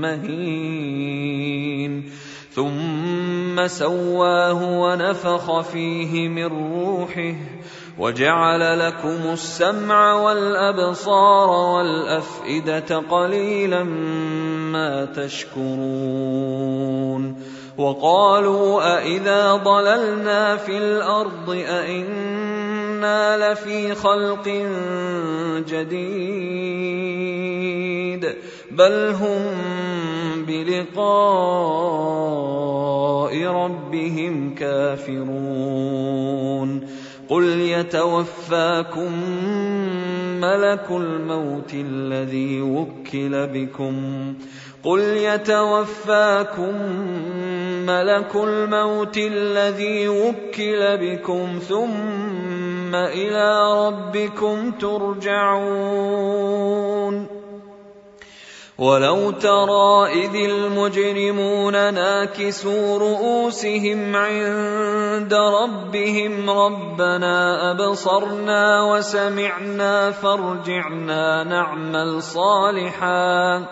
مهين. ثم سواه ونفخ فيه من روحه وجعل لكم السمع والأبصار والأفئدة قليلا ما تشكرون. وقالوا أإذا ضللنا في الأرض أإنا لفي خلق جديد بل هم بلقاء ربهم كافرون قل يتوفاكم ملك الموت الذي وكل بكم قل يتوفاكم ملك الموت الذي وكل بكم ثم إلى ربكم ترجعون. ولو ترى إذ المجرمون ناكسوا رؤوسهم عند ربهم ربنا أبصرنا وسمعنا فارجعنا نعمل صالحا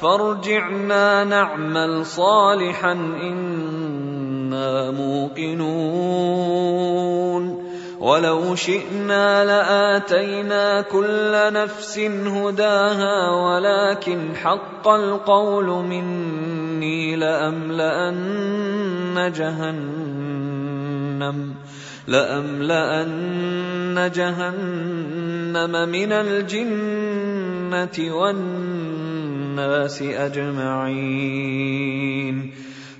فارجعنا نعمل صالحا إنا موقنون. ولو شئنا لآتينا كل نفس هداها ولكن حق القول مني لأملأن جهنم لأملأن جهنم من الجنة والناس أجمعين.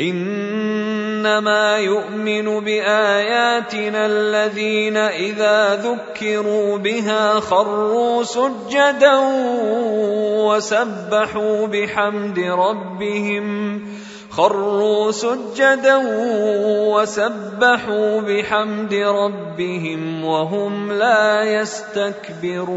إنما يؤمن بآياتنا الذين إذا ذكروا بها خروا سجدا وسبحوا بحمد ربهم خروا سجدا وسبحوا بحمد ربهم وهم لا يستكبرون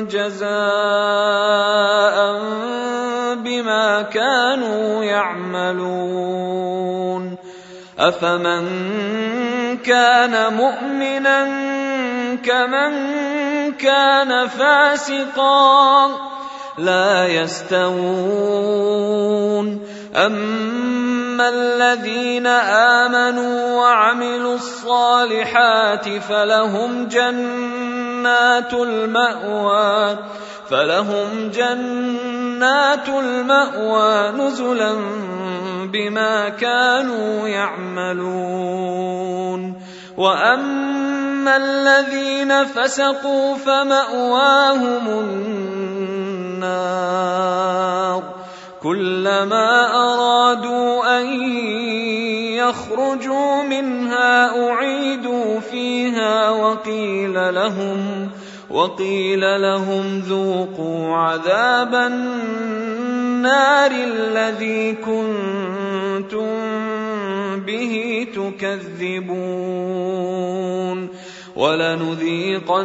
جزاء بما كانوا يعملون. افمن كان مؤمنا كمن كان فاسقا لا يستوون. اما الذين امنوا وعملوا الصالحات فلهم جنات المأوى فلهم جنات المأوى نزلا بما كانوا يعملون. وأما الذين فسقوا فمأواهم النار كلما أرادوا أن يخرجوا منها أعيدوا فيها وقيل لهم وقيل لهم ذوقوا عذاب النار الذي كنتم به تكذبون. ولنذيقنهم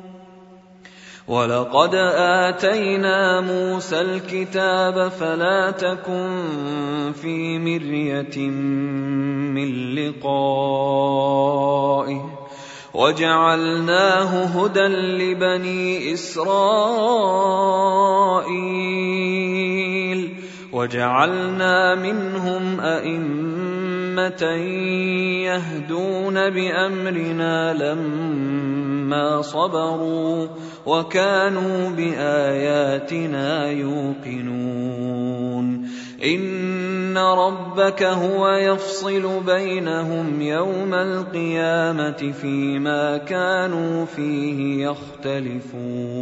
ولقد اتينا موسى الكتاب فلا تكن في مريه من لقائه وجعلناه هدى لبني اسرائيل وجعلنا منهم ائمه يهدون بأمرنا لما صبروا وكانوا بآياتنا يوقنون. إن ربك هو يفصل بينهم يوم القيامة فيما كانوا فيه يختلفون.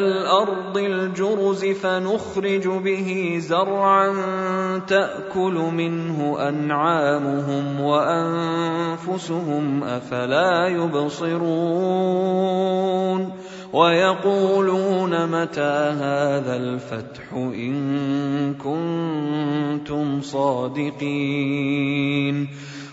الأرض الجرز فنخرج به زرعا تأكل منه أنعامهم وأنفسهم أفلا يبصرون ويقولون متى هذا الفتح إن كنتم صادقين